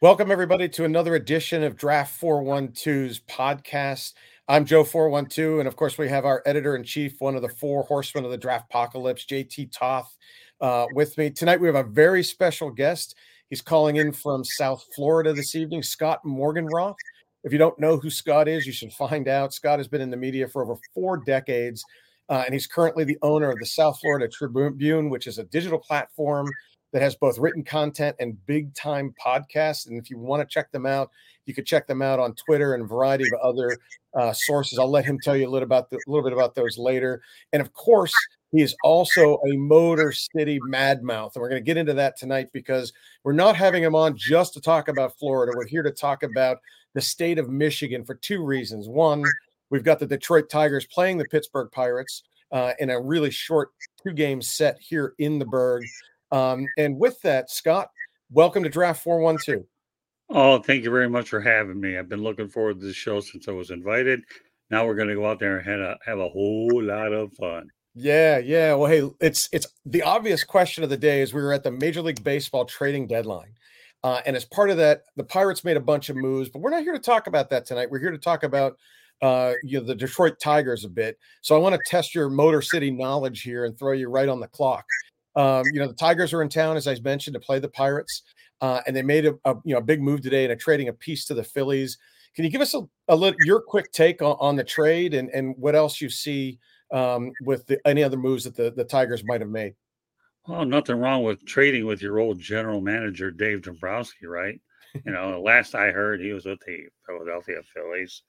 Welcome, everybody, to another edition of Draft 412's podcast. I'm Joe 412, and of course, we have our editor in chief, one of the four horsemen of the draft apocalypse, JT Toth, uh, with me. Tonight, we have a very special guest. He's calling in from South Florida this evening, Scott Morganroth. If you don't know who Scott is, you should find out. Scott has been in the media for over four decades, uh, and he's currently the owner of the South Florida Tribune, which is a digital platform that has both written content and big time podcasts. And if you want to check them out, you could check them out on Twitter and a variety of other uh, sources. I'll let him tell you a little about the, a little bit about those later. And of course, he is also a Motor City madmouth, and we're going to get into that tonight because we're not having him on just to talk about Florida. We're here to talk about the state of Michigan for two reasons. One, we've got the Detroit Tigers playing the Pittsburgh Pirates uh, in a really short two-game set here in the Burgh. Um, and with that, Scott, welcome to Draft 412. Oh, thank you very much for having me. I've been looking forward to this show since I was invited. Now we're going to go out there and have a, have a whole lot of fun. Yeah, yeah. Well, hey, it's it's the obvious question of the day is we were at the Major League Baseball trading deadline. Uh, and as part of that, the Pirates made a bunch of moves, but we're not here to talk about that tonight. We're here to talk about uh, you know the Detroit Tigers a bit. So I want to test your Motor City knowledge here and throw you right on the clock. Um, you know, the Tigers are in town, as I mentioned, to play the Pirates, uh, and they made a, a, you know big move today in a trading a piece to the Phillies. Can you give us a, a little your quick take on, on, the trade and and what else you see um, with the, any other moves that the, the Tigers might have made? Well, nothing wrong with trading with your old general manager Dave Dombrowski, right? You know, last I heard, he was with the Philadelphia Phillies.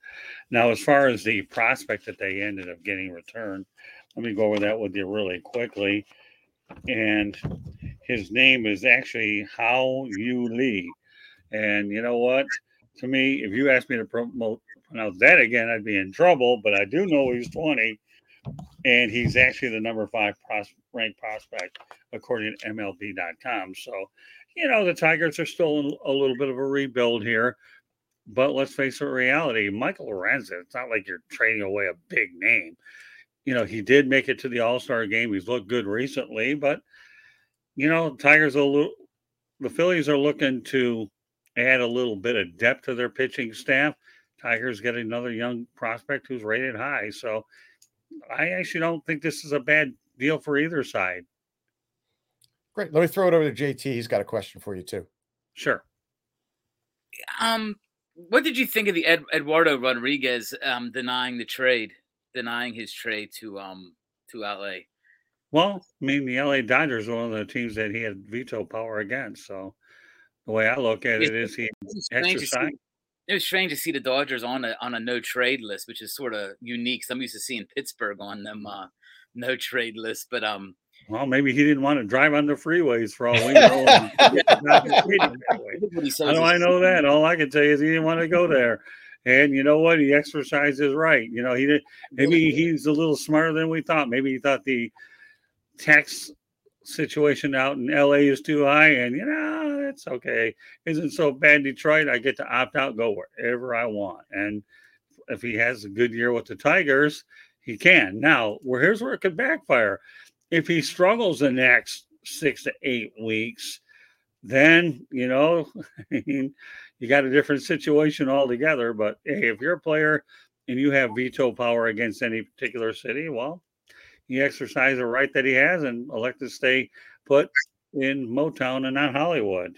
Now, as far as the prospect that they ended up getting returned, let me go over that with you really quickly and his name is actually Hao Yu Lee. And you know what? To me, if you ask me to promote pronounce that again, I'd be in trouble. But I do know he's 20, and he's actually the number five pros- ranked prospect according to MLB.com. So, you know, the Tigers are still in a little bit of a rebuild here. But let's face it, reality, Michael Lorenzen, it's not like you're trading away a big name you know, he did make it to the All Star game. He's looked good recently, but you know, Tigers are little, the Phillies are looking to add a little bit of depth to their pitching staff. Tigers get another young prospect who's rated high, so I actually don't think this is a bad deal for either side. Great. Let me throw it over to JT. He's got a question for you too. Sure. Um, what did you think of the Ed, Eduardo Rodriguez um, denying the trade? Denying his trade to um to LA. Well, I mean, the LA Dodgers are one of the teams that he had veto power against. So the way I look at it is he exercised. It was strange to see the Dodgers on a on a no trade list, which is sort of unique. I'm used to seeing Pittsburgh on them uh, no trade list, but um. Well, maybe he didn't want to drive on the freeways for all we know. How do I know that? All I can tell you is he didn't want to go there. And you know what? He exercised his right. You know, he did. Maybe he's a little smarter than we thought. Maybe he thought the tax situation out in LA is too high, and you know, it's okay. Isn't so bad. Detroit, I get to opt out, go wherever I want. And if he has a good year with the Tigers, he can. Now, where here's where it could backfire. If he struggles the next six to eight weeks, then you know, I mean, you got a different situation altogether. But hey, if you're a player and you have veto power against any particular city, well, you exercise a right that he has and elect to stay put in Motown and not Hollywood.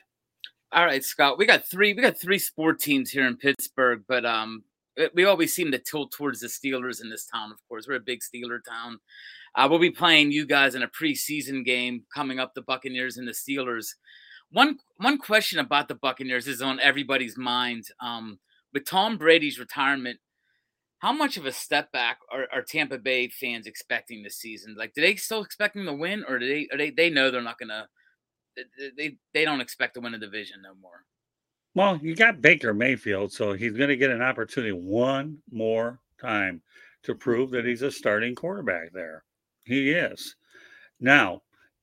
All right, Scott. We got three. We got three sport teams here in Pittsburgh, but um, we always seem to tilt towards the Steelers in this town. Of course, we're a big Steeler town. Uh, we'll be playing you guys in a preseason game coming up. The Buccaneers and the Steelers one one question about the Buccaneers is on everybody's mind. Um, with Tom Brady's retirement, how much of a step back are, are, Tampa Bay fans expecting this season? Like, do they still expecting to win, or do they they they know they're not gonna? They they don't expect to win a division no more. Well, you got Baker Mayfield, so he's going to get an opportunity one more time to prove that he's a starting quarterback there. He is. Now,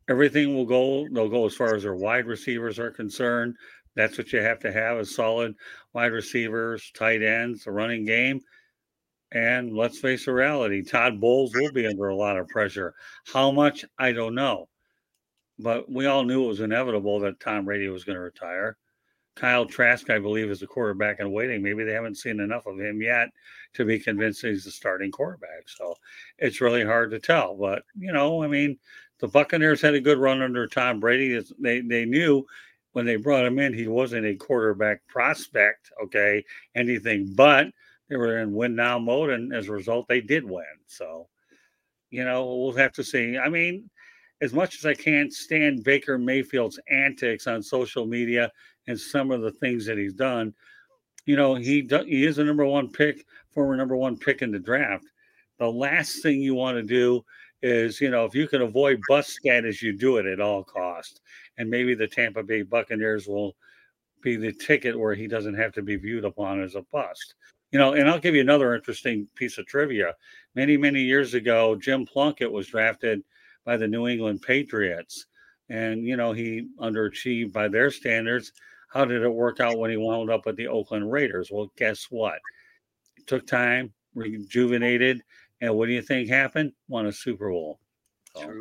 everything will go they'll go as far as their wide receivers are concerned. That's what you have to have is solid wide receivers tight ends a running game. And let's face the reality todd bowles will be under a lot of pressure. How much? I don't know. But we all knew it was inevitable that tom brady was going to retire Kyle Trask, I believe, is a quarterback in waiting. Maybe they haven't seen enough of him yet to be convinced he's the starting quarterback. So it's really hard to tell. But you know, I mean, the Buccaneers had a good run under Tom Brady. They they knew when they brought him in, he wasn't a quarterback prospect, okay, anything but they were in win now mode, and as a result, they did win. So, you know, we'll have to see. I mean, as much as I can't stand Baker Mayfield's antics on social media and some of the things that he's done, you know, he do, he is a number one pick, former number one pick in the draft. The last thing you want to do is, you know, if you can avoid bust status, you do it at all cost. And maybe the Tampa Bay Buccaneers will be the ticket where he doesn't have to be viewed upon as a bust. You know, and I'll give you another interesting piece of trivia. Many, many years ago, Jim Plunkett was drafted by the New England Patriots. And, you know, he underachieved by their standards. How did it work out when he wound up with the Oakland Raiders? Well, guess what? It took time, rejuvenated, and what do you think happened? Won a Super Bowl. So,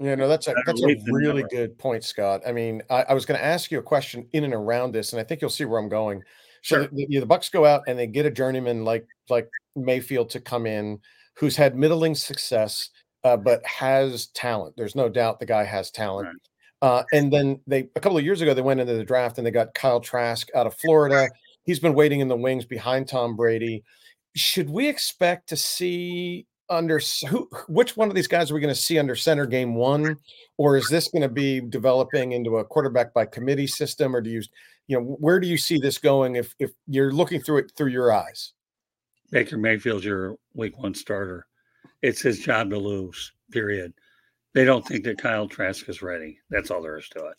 yeah, no, that's a that's a really good point, Scott. I mean, I, I was going to ask you a question in and around this, and I think you'll see where I'm going. So sure. the, the, the Bucks go out and they get a journeyman like like Mayfield to come in, who's had middling success, uh, but has talent. There's no doubt the guy has talent. Right. Uh, and then they a couple of years ago they went into the draft and they got Kyle Trask out of Florida. He's been waiting in the wings behind Tom Brady. Should we expect to see under who which one of these guys are we going to see under center game one? Or is this going to be developing into a quarterback by committee system? Or do you you know where do you see this going if if you're looking through it through your eyes? Baker mayfield's your week one starter. It's his job to lose period they don't think that kyle trask is ready that's all there is to it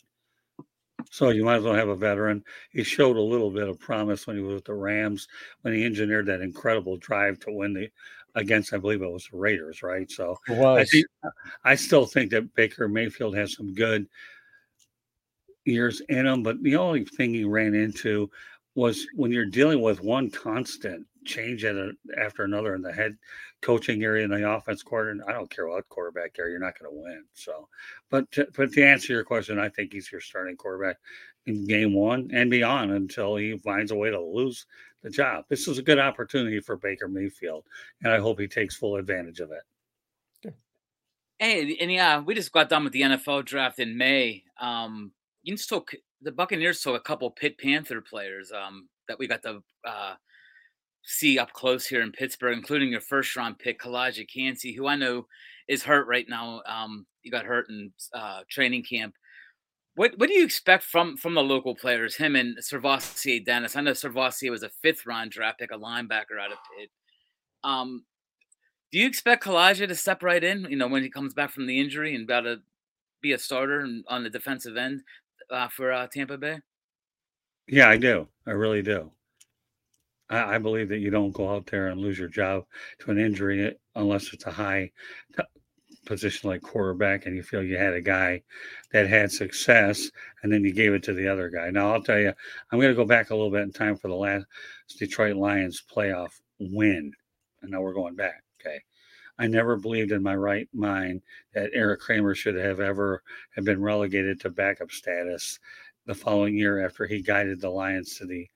so you might as well have a veteran. He showed a little bit of promise when he was with the Rams, when he engineered that incredible drive to win the against, I believe it was the Raiders, right? So I think I still think that Baker Mayfield has some good years in him, but the only thing he ran into was when you're dealing with one constant change at a, after another in the head coaching area in the offense quarter. And I don't care what quarterback area, you're not going to win. So, but to, but to answer your question, I think he's your starting quarterback in game one and beyond until he finds a way to lose the job. This is a good opportunity for Baker Mayfield, and I hope he takes full advantage of it. Hey, and yeah, we just got done with the NFL draft in May. Um, you took the Buccaneers took a couple Pit Panther players um, that we got the uh, see up close here in Pittsburgh, including your first round pick, Calijah Kancey, who I know is hurt right now. Um, he got hurt in uh, training camp. What what do you expect from from the local players? Him and SirVocea Dennis. I know SirVocea was a fifth round draft pick, a linebacker out of Pitt. Um, do you expect Calijah to step right in? You know, when he comes back from the injury and about to be a starter on the defensive end uh, for uh, Tampa Bay? Yeah, I do. I really do. I, I, believe that you don't go out there and lose your job to an injury unless it's a high position like quarterback and you feel you had a guy that had success and then you gave it to the other guy. Now, I'll tell you, I'm going to go back a little bit in time for the last Detroit Lions playoff win. And now we're going back. Okay. I never believed in my right mind that Erik Kramer should have ever have been relegated to backup status the following year after he guided the Lions to the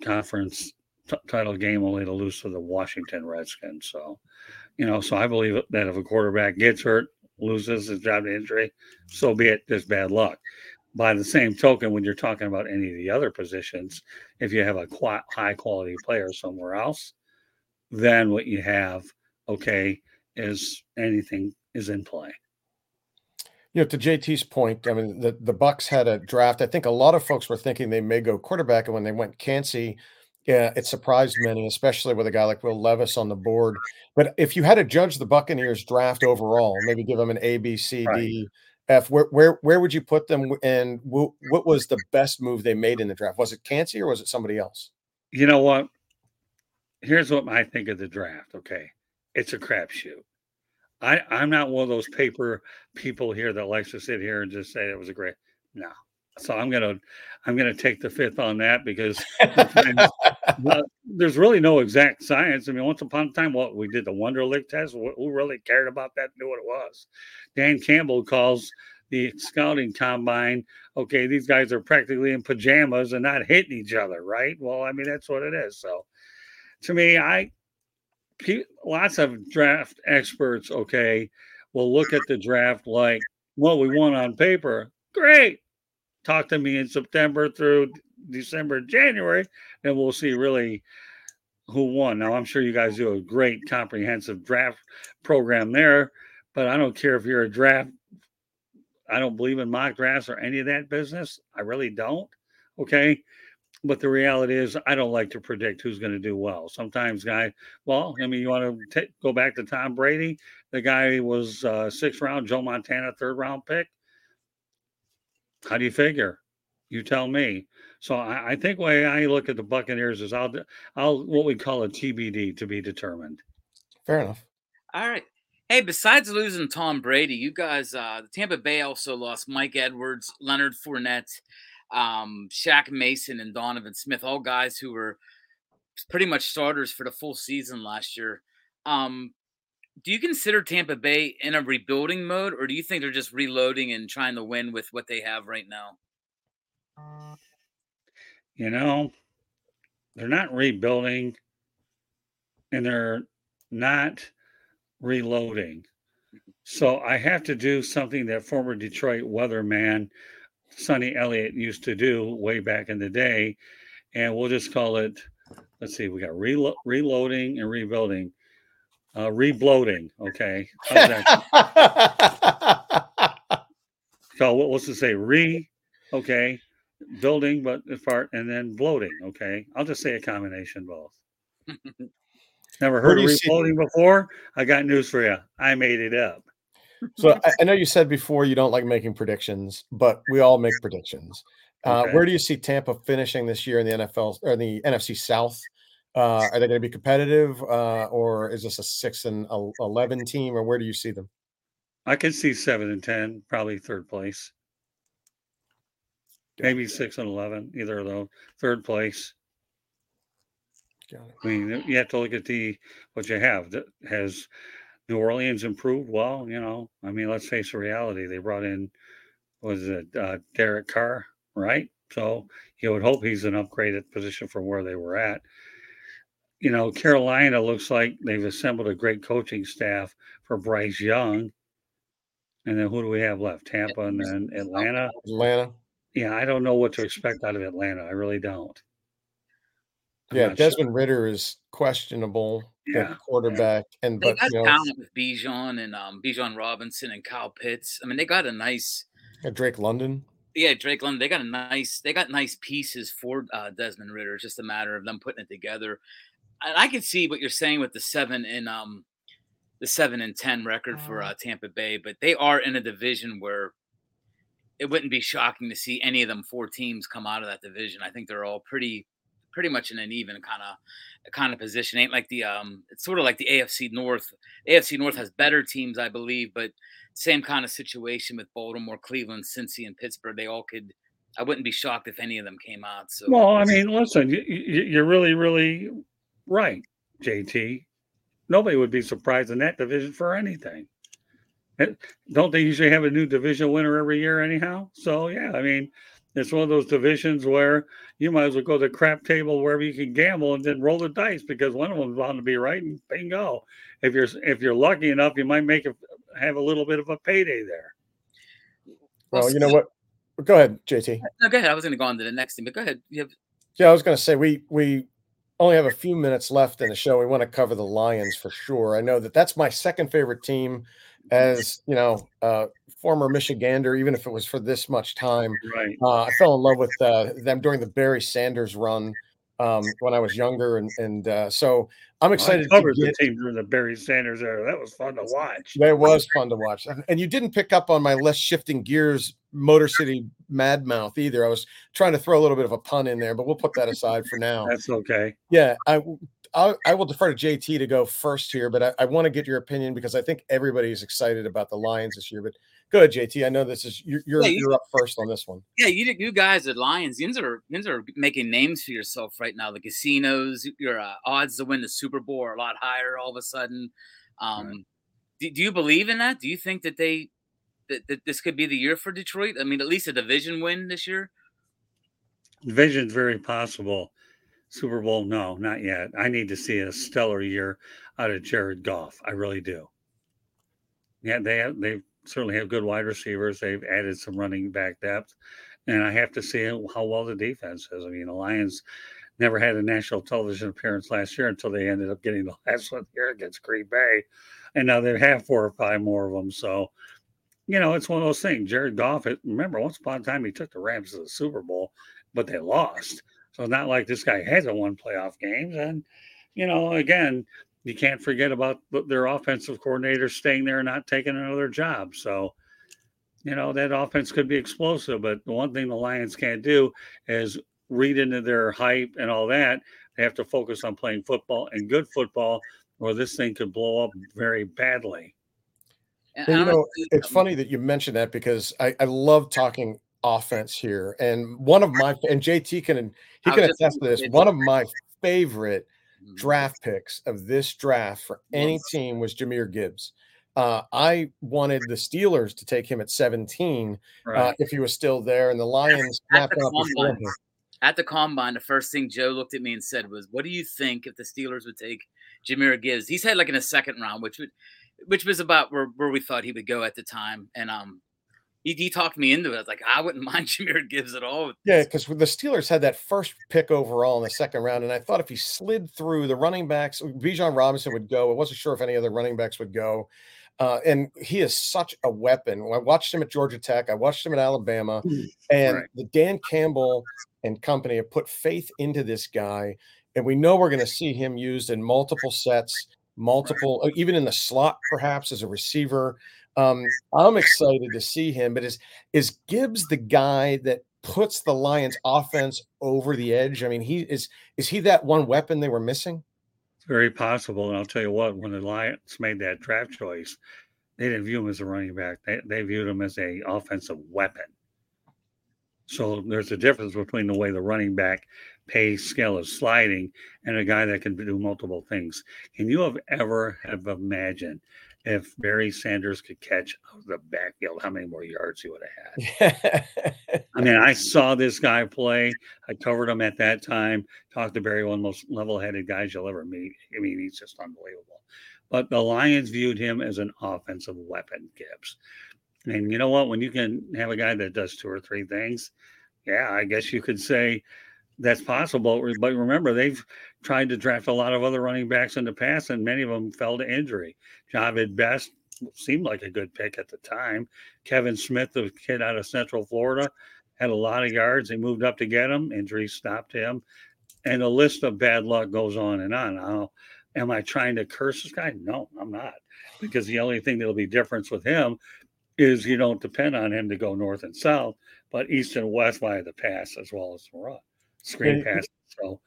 conference t- title game only to lose to the Washington Redskins. So, you know, so I believe that if a quarterback gets hurt, loses his job to injury, so be it. Just bad luck. By the same token, when you're talking about any of the other positions, if you have a qu- high quality player somewhere else, then what you have, okay, is anything is in play you know, to JT's point, I mean, the, the Bucks had a draft. I think a lot of folks were thinking they may go quarterback, and when they went Kancey, yeah, it surprised many, especially with a guy like Will Levis on the board. But if you had to judge the Buccaneers draft overall, maybe give them an A, B, C, right. D, F, where where where would you put them? And what was the best move they made in the draft? Was it Kancey or was it somebody else? You know what? Here's what I think of the draft. Okay, it's a crapshoot. I, I'm not one of those paper people here that likes to sit here and just say it was a great no. So I'm gonna I'm gonna take the fifth on that because there's really no exact science. I mean, once upon a time, what we did the Wonderlic test, who really cared about that? Knew what it was. Dan Campbell calls the scouting combine, okay, these guys are practically in pajamas and not hitting each other, right? Well, I mean, that's what it is. So to me, I lots of draft experts, okay, will look at the draft like, well, we won on paper. Great. Talk to me in September through December, January, and we'll see really who won. Now, I'm sure you guys do a great comprehensive draft program there, but I don't care if you're a draft. I don't believe in mock drafts or any of that business. I really don't. Okay. But the reality is, I don't like to predict who's going to do well. Sometimes, guy, well, I mean, you want to t- go back to Tom Brady. The guy was uh, sixth round, Joe Montana, third round pick. How do you figure? You tell me. So I, I think way I look at the Buccaneers is I'll I'll what we call a TBD to be determined. Fair enough. All right. Hey, besides losing Tom Brady, you guys, uh, Tampa Bay also lost Mike Edwards, Leonard Fournette, um, Shaq Mason, and Donovan Smith, all guys who were pretty much starters for the full season last year. Um, do you consider Tampa Bay in a rebuilding mode, or do you think they're just reloading and trying to win with what they have right now? You know, they're not rebuilding and they're not reloading. So I have to do something that former Detroit weatherman Sonny Elliott used to do way back in the day. And we'll just call it, let's see, we got relo- reloading and rebuilding. Uh, rebloating. Okay. so what, what's to say? Re, okay building, but part and then bloating. Okay, I'll just say a combination both. Never heard of reloading before. I got news for you. I made it up. So I, I, know you said before you don't like making predictions, but we all make predictions. Uh, okay. Where do you see Tampa finishing this year in the NFL or the NFC South? Uh, are they going to be competitive, uh, or is this a six and eleven team, or where do you see them? I can see seven and ten, probably third place maybe six and eleven, either of those. Third place. I mean, you have to look at the what you have. That has New Orleans improved? Well, you know, I mean, let's face the reality. They brought in was it uh, Derek Carr, right? So you would hope he's an upgraded position from where they were at. You know, Carolina looks like they've assembled a great coaching staff for Bryce Young. And then who do we have left? Tampa and then Atlanta. Atlanta yeah, I don't know what to expect out of Atlanta. I really don't. I'm yeah, Desmond sure. Ridder is questionable. Yeah, quarterback, and they but got you know, talent with Bijan and um, Bijan Robinson and Kyle Pitts. I mean, they got a nice Drake London. Yeah, Drake London. They got a nice. They got nice pieces for uh, Desmond Ridder. It's just a matter of them putting it together. And I can see what you're saying with the seven and um, the seven and ten record for uh, Tampa Bay, but they are in a division where it wouldn't be shocking to see any of them four teams come out of that division. I think they're all pretty pretty much in an even kind of kind of position. Ain't like the um it's sort of like the AFC North. AFC North has better teams, I believe, but same kind of situation with Baltimore, Cleveland, Cincy, and Pittsburgh. They all could I wouldn't be shocked if any of them came out. So Well, I mean, listen, you're really really right, JT. Nobody would be surprised in that division for anything don't they usually have a new division winner every year anyhow? So yeah, I mean, it's one of those divisions where you might as well go to the crap table wherever you can gamble and then roll the dice because one of them's bound to be right and bingo. If you're if you're lucky enough, you might make it have a little bit of a payday there. Well, you know what? Go ahead, JT. No, go ahead. I was going to go on to the next thing, but go ahead. You have... Yeah, I was going to say we we only have a few minutes left in the show. We want to cover the Lions for sure. I know that that's my second favorite team as you know, uh, former Michigander, even if it was for this much time. Right. Uh, I fell in love with uh, them during the Barry Sanders run um, when I was younger, and and uh, so I'm excited. I covered get, the team during the Barry Sanders era. That was fun to watch. That was fun to watch, and you didn't pick up on my less shifting gears Motor City Mad Mouth either. I was trying to throw a little bit of a pun in there, but we'll put that aside for now. That's okay. Yeah, I I'll, I will defer to JT to go first here, but I, I want to get your opinion because I think everybody's excited about the Lions this year. But go ahead, JT. I know this is you're you're, yeah, you, you're up first on this one. Yeah, you you guys at Lions, you are you are making names for yourself right now. The casinos, your uh, odds to win the Super Bowl are a lot higher all of a sudden. Um, right. do, do you believe in that? Do you think that they that, that this could be the year for Detroit? I mean, at least a division win this year. Division's very possible. Super Bowl, no, not yet. I need to see a stellar year out of Jared Goff. I really do. Yeah, they have, they certainly have good wide receivers. They've added some running back depth, and I have to see how well the defense is. I mean, the Lions never had a national television appearance last year until they ended up getting the last one here against Green Bay, and now they have four or five more of them. So, you know, it's one of those things. Jared Goff. Remember, once upon a time, he took the Rams to the Super Bowl, but they lost. So it's not like this guy hasn't won playoff games. And, you know, again, you can't forget about their offensive coordinator staying there and not taking another job. So, you know, that offense could be explosive. But the one thing the Lions can't do is read into their hype and all that. They have to focus on playing football and good football, or this thing could blow up very badly. Well, you know, it's funny that you mentioned that because I, I love talking offense here. And one of my and JT can he can attest to this. One of my favorite. Draft picks of this draft for any team was Jahmyr Gibbs. Uh, I wanted the Steelers to take him at 17 uh, right. uh, if he was still there, and the Lions at, the combine, at the combine, the first thing Joe looked at me and said was, "What do you think if the Steelers would take Jahmyr Gibbs?" He said like in a second round, which would, which was about where, where we thought he would go at the time, and um, he, he talked me into it. I was like, I wouldn't mind Jahmyr Gibbs at all. Yeah, because the Steelers had that first pick overall in the second round, and I thought if he slid through the running backs, Bijan Robinson would go. I wasn't sure if any other running backs would go. Uh, and he is such a weapon. I watched him at Georgia Tech. I watched him at Alabama, hmm, and right. the Dan Campbell and company have put faith into this guy, and we know we're going to see him used in multiple sets, multiple, right. even in the slot, perhaps as a receiver. Um, I'm excited to see him, but is is Gibbs the guy that puts the Lions offense over the edge? I mean, he is is he that one weapon they were missing? It's very possible. And I'll tell you what, when the Lions made that draft choice, they didn't view him as a running back. They, they viewed him as a offensive weapon. So there's a difference between the way the running back pay scale is sliding and a guy that can do multiple things. Can you have ever have imagined if Barry Sanders could catch the backfield, how many more yards he would have had. I mean, I saw this guy play. I covered him at that time. Talked to Barry, one of the most level-headed guys you'll ever meet. I mean, he's just unbelievable. But the Lions viewed him as an offensive weapon, Gibbs. And you know what? When you can have a guy that does two or three things, yeah, I guess you could say that's possible. But remember, they've tried to draft a lot of other running backs in the past, and many of them fell to injury. Jahvid Best seemed like a good pick at the time. Kevin Smith, the kid out of Central Florida, had a lot of yards. They moved up to get him. Injuries stopped him. And the list of bad luck goes on and on. Now, am I trying to curse this guy? No, I'm not. Because the only thing that'll be difference with him is you don't depend on him to go north and south, but east and west via the pass as well as the run screen passes. So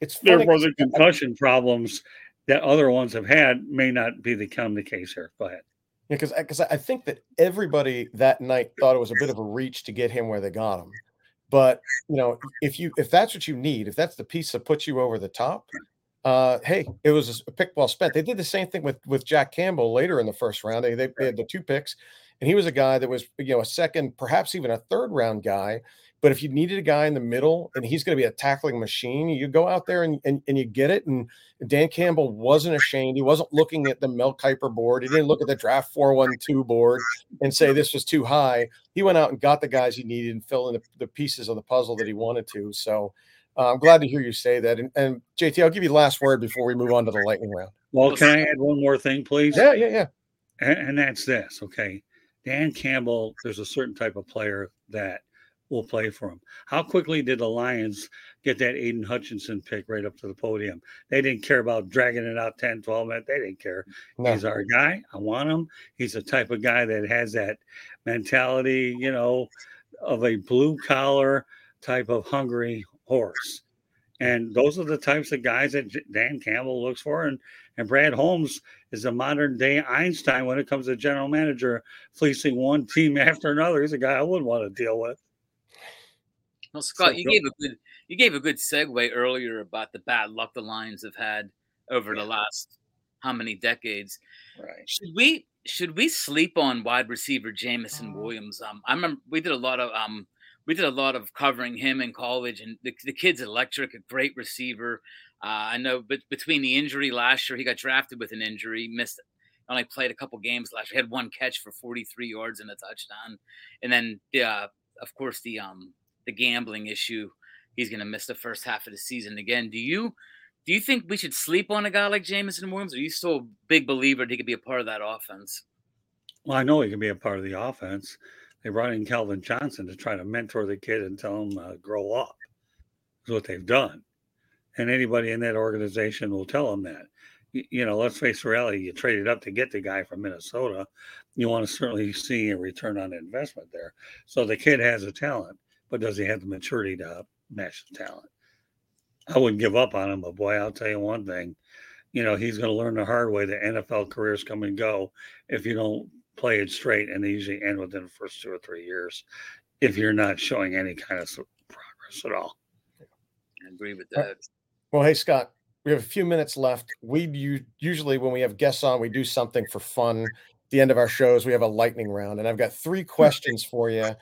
it's therefore the concussion problems that other ones have had may not be the come the case here. Go ahead. Yeah, because because I think that everybody that night thought it was a bit of a reach to get him where they got him. But you know, if you if that's what you need, if that's the piece that puts you over the top, uh, hey, it was a pick well spent. They did the same thing with with Jack Campbell later in the first round. They, they, they had the two picks, and he was a guy that was you know a second, perhaps even a third round guy but if you needed a guy in the middle and he's going to be a tackling machine, you go out there and, and, and you get it. And Dan Campbell wasn't ashamed. He wasn't looking at the Mel Kiper board. He didn't look at the draft 412 board and say this was too high. He went out and got the guys he needed and fill in the, the pieces of the puzzle that he wanted to. So uh, I'm glad to hear you say that. And, and JT, I'll give you the last word before we move on to the lightning round. Well, can I add one more thing, please? Yeah, yeah, yeah. And, and that's this. Okay. Dan Campbell, there's a certain type of player that will play for him. How quickly did the Lions get that Aidan Hutchinson pick right up to the podium? They didn't care about dragging it out 10, 12 minutes. They didn't care. No. He's our guy. I want him. He's the type of guy that has that mentality, you know, of a blue collar type of hungry horse. And those are the types of guys that Dan Campbell looks for. And, and Brad Holmes is a modern day Einstein when it comes to general manager fleecing one team after another. He's a guy I wouldn't want to deal with. Well, Scott, so, you gave a good you gave a good segue earlier about the bad luck the Lions have had over yeah. the last how many decades. Right. Should we should we sleep on wide receiver Jameson Williams? Um, I remember we did a lot of um, we did a lot of covering him in college, and the, the kid's electric, a great receiver. Uh, I know, but between the injury last year, he got drafted with an injury, missed, only played a couple games last year. Had one catch for 43 yards and a touchdown, and then the, uh, of course, the um, the gambling issue. He's going to miss the first half of the season again. Do you do you think we should sleep on a guy like Jameson Williams? Are you still a big believer that he could be a part of that offense? Well, I know he can be a part of the offense. They brought in Calvin Johnson to try to mentor the kid and tell him uh, grow up. Is what they've done, and anybody in that organization will tell him that. You, you know, let's face reality. You traded up to get the guy from Minnesota. You want to certainly see a return on investment there. So the kid has a talent, but does he have the maturity to match the talent? I wouldn't give up on him, but boy, I'll tell you one thing. You know, he's going to learn the hard way that NFL careers come and go if you don't play it straight, and they usually end within the first two or three years if you're not showing any kind of progress at all. I agree with uh, that. Well, hey, Scott, we have a few minutes left. We usually, when we have guests on, we do something for fun. At the end of our shows, we have a lightning round, and I've got three questions for you.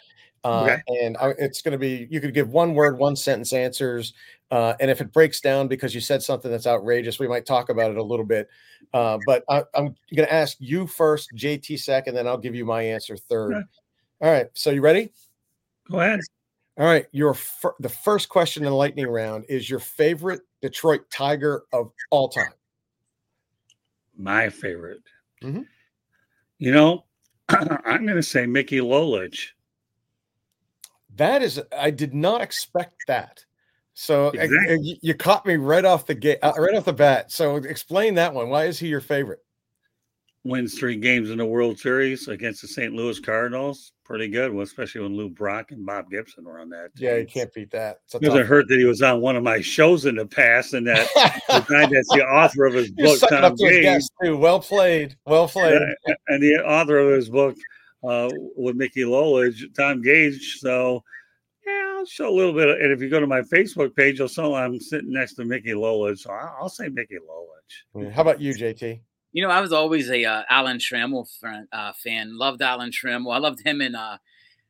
Uh, okay. And I, it's going to be you could give one word, one sentence answers. Uh, and if it breaks down because you said something that's outrageous, we might talk about it a little bit. Uh, but I, am going to ask you first, JT second, then I'll give you my answer third. Okay. All right. So you ready? Go ahead. All right. Your fir- the first question in the lightning round is your favorite Detroit Tiger of all time. My favorite. Mm-hmm. You know, I'm going to say Mickey Lolich. That is, I did not expect that. So exactly. I, you caught me right off the gate, uh, right off the bat. So explain that one. Why is he your favorite? Wins three games in the World Series against the St. Louis Cardinals. Pretty good, well, especially when Lou Brock and Bob Gibson were on that. Team. Yeah, you can't beat that. It doesn't hurt that he was on one of my shows in the past, and that the guy that's the author of his book, Tom too. Well played, well played. And the author of his book uh, with Mickey Lolich, Tom Gage. So yeah, I'll show a little bit. Of, and if you go to my Facebook page, you'll see I'm sitting next to Mickey Lolich. So I'll, I'll say Mickey Lolich. How about you, JT? You know, I was always a uh, Alan Trammell fan, uh, fan. Loved Alan Trammell. I loved him in. Uh,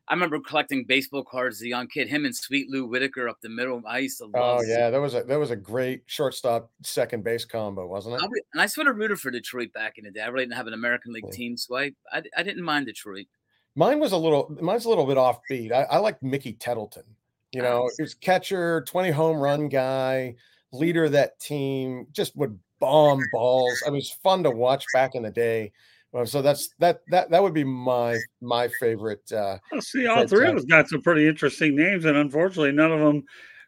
I remember collecting baseball cards as a young kid. Him and Sweet Lou Whitaker up the middle. I used to love. Oh yeah, that was a that was a great shortstop second base combo, wasn't it? I, and I sort of rooted for Detroit back in the day. I really didn't have an American League team, so I, I I didn't mind Detroit. Mine was a little mine's a little bit offbeat. I, I like Mickey Tettleton. You ah, know, he was catcher, 20 home run guy, leader of that team, just would bomb balls. I mean, it's fun to watch back in the day. So that's that that that would be my my favorite. Uh, well, see, all three of us got some pretty interesting names, and unfortunately, none of them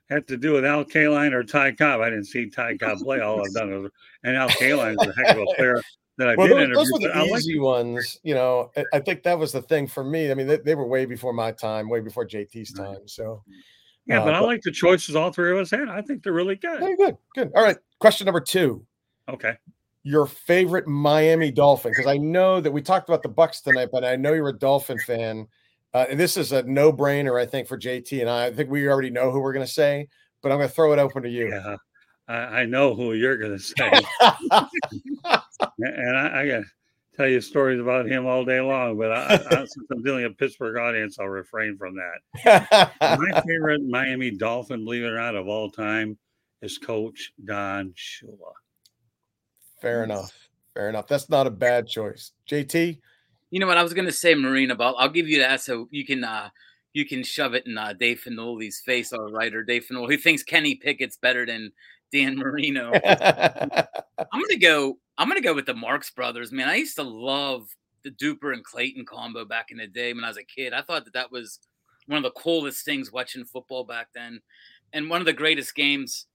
had to do with Al Kaline or Ty Cobb. I didn't see Ty Cobb play. All I've done is, and Al Kaline is a heck of a player that I well, did those, those were the easy like ones. You know, I, I, think that was the thing for me. I mean, they, they, were way before my time, way before JT's time. So yeah, uh, but I like the choices all three of us had. I think they're really good. Very good. Good. All right. Question number two. Okay. Your favorite Miami Dolphin? Because I know that we talked about the Bucks tonight, but I know you're a Dolphin fan. Uh, this is a no-brainer, I think, for JT and I. I think we already know who we're going to say, but I'm going to throw it open to you. Yeah, I, I know who you're going to say, and I, I got tell you stories about him all day long, but I, I, since I'm dealing with a Pittsburgh audience, I'll refrain from that. My favorite Miami Dolphin, believe it or not, of all time is Coach Don Shula. Fair enough. Fair enough. That's not a bad choice. JT? You know what? I was going to say Marino, but I'll give you that so you can uh, you can shove it in uh, Dave Finoli's face, our writer Dave Finoli, who thinks Kenny Pickett's better than Dan Marino. I'm gonna go. I'm gonna go with the Marx Brothers. Man, I used to love the Duper and Clayton combo back in the day when I was a kid. I thought that that was one of the coolest things watching football back then, and one of the greatest games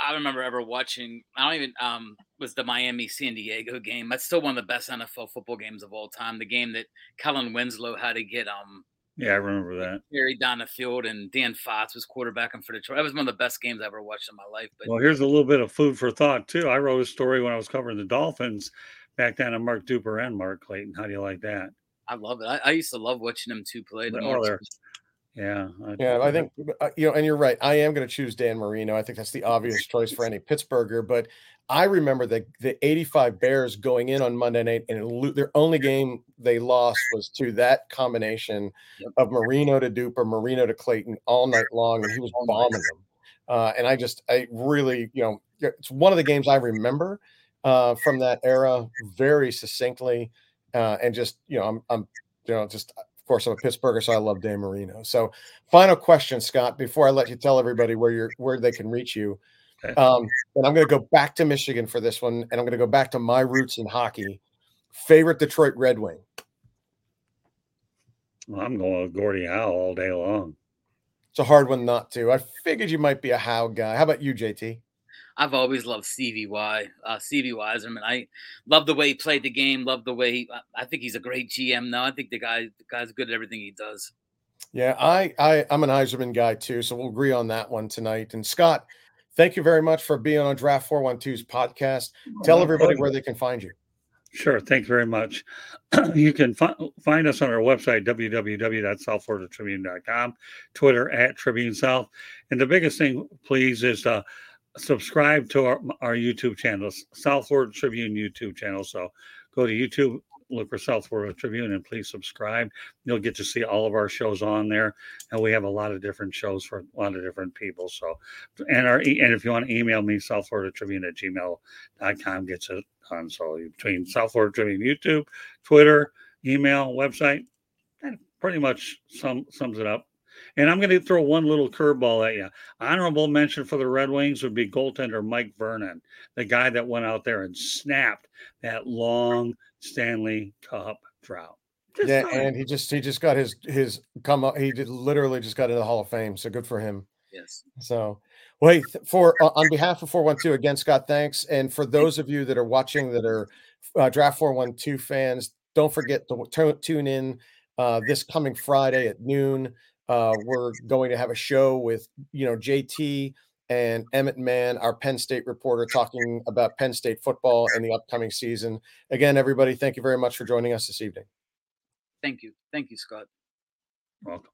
I remember ever watching. I don't even um was the Miami San Diego game. That's still one of the best NFL football games of all time. The game that Kellen Winslow had to get um yeah, I remember that. Carried down the field, and Dan Fouts was quarterbacking for Detroit. That was one of the best games I ever watched in my life. But well, here's a little bit of food for thought too. I wrote a story when I was covering the Dolphins back then on Mark Duper and Mark Clayton. How do you like that? I love it. I, I used to love watching them two play. The they're, Yeah. I, yeah, I think uh, you know, and you're right. I am going to choose Dan Marino. I think that's the obvious choice for any Pittsburgher. But I remember the the '85 Bears going in on Monday night, and their only game they lost was to that combination of Marino to Duper, Marino to Clayton all night long, and he was bombing them. Uh, and I just, I really, you know, it's one of the games I remember uh, from that era very succinctly, uh, and just, you know, I'm, I'm, you know, just of course, I'm a Pittsburgher, so I love Dan Marino. So, final question, Scott, before I let you tell everybody where you're where they can reach you. Okay. Um, and I'm going to go back to Michigan for this one, and I'm going to go back to my roots in hockey. Favorite Detroit Red Wing. Well, I'm going with Gordie Howe all day long. It's a hard one not to. I figured you might be a Howe guy. How about you, JT? I've always loved Stevie Y, uh, Stevie Yzerman. I love the way he played the game. Love the way he, I think he's a great GM now. I think the guy, the guy's good at everything he does. Yeah, I, I, I'm an Yzerman guy too, so we'll agree on that one tonight. And Scott, thank you very much for being on Draft 412's podcast. Tell everybody where they can find you. Sure. Thanks very much. you can fi- find us on our website, www.southfloridatribune.com, Twitter at Tribune South. And the biggest thing, please, is uh, subscribe to our, our YouTube channel, South Florida Tribune YouTube channel. So go to YouTube, look for South Florida Tribune, and please subscribe. You'll get to see all of our shows on there, and we have a lot of different shows for a lot of different people. So, and our and if you want to email me, South Florida Tribune at gmail.com gets it done. So between South Florida Tribune YouTube, Twitter, email, website, that pretty much sum, sums it up. And I'm going to throw one little curveball at you. Honorable mention for the Red Wings would be goaltender Mike Vernon, the guy that went out there and snapped that long Stanley Cup drought. Just yeah, and he just he just got his his come up. He did literally just got into the Hall of Fame. So good for him. Yes. So, wait for uh, on behalf of 412 again, Scott, thanks. And for those of you that are watching that are uh, Draft 412 fans, don't forget to t- tune in uh, this coming Friday at noon. Uh, we're going to have a show with you know JT and Emmet Mahon, our Penn State reporter, talking about Penn State football and the upcoming season. Again, everybody, thank you very much for joining us this evening. Thank you. Thank you, Scott. Welcome.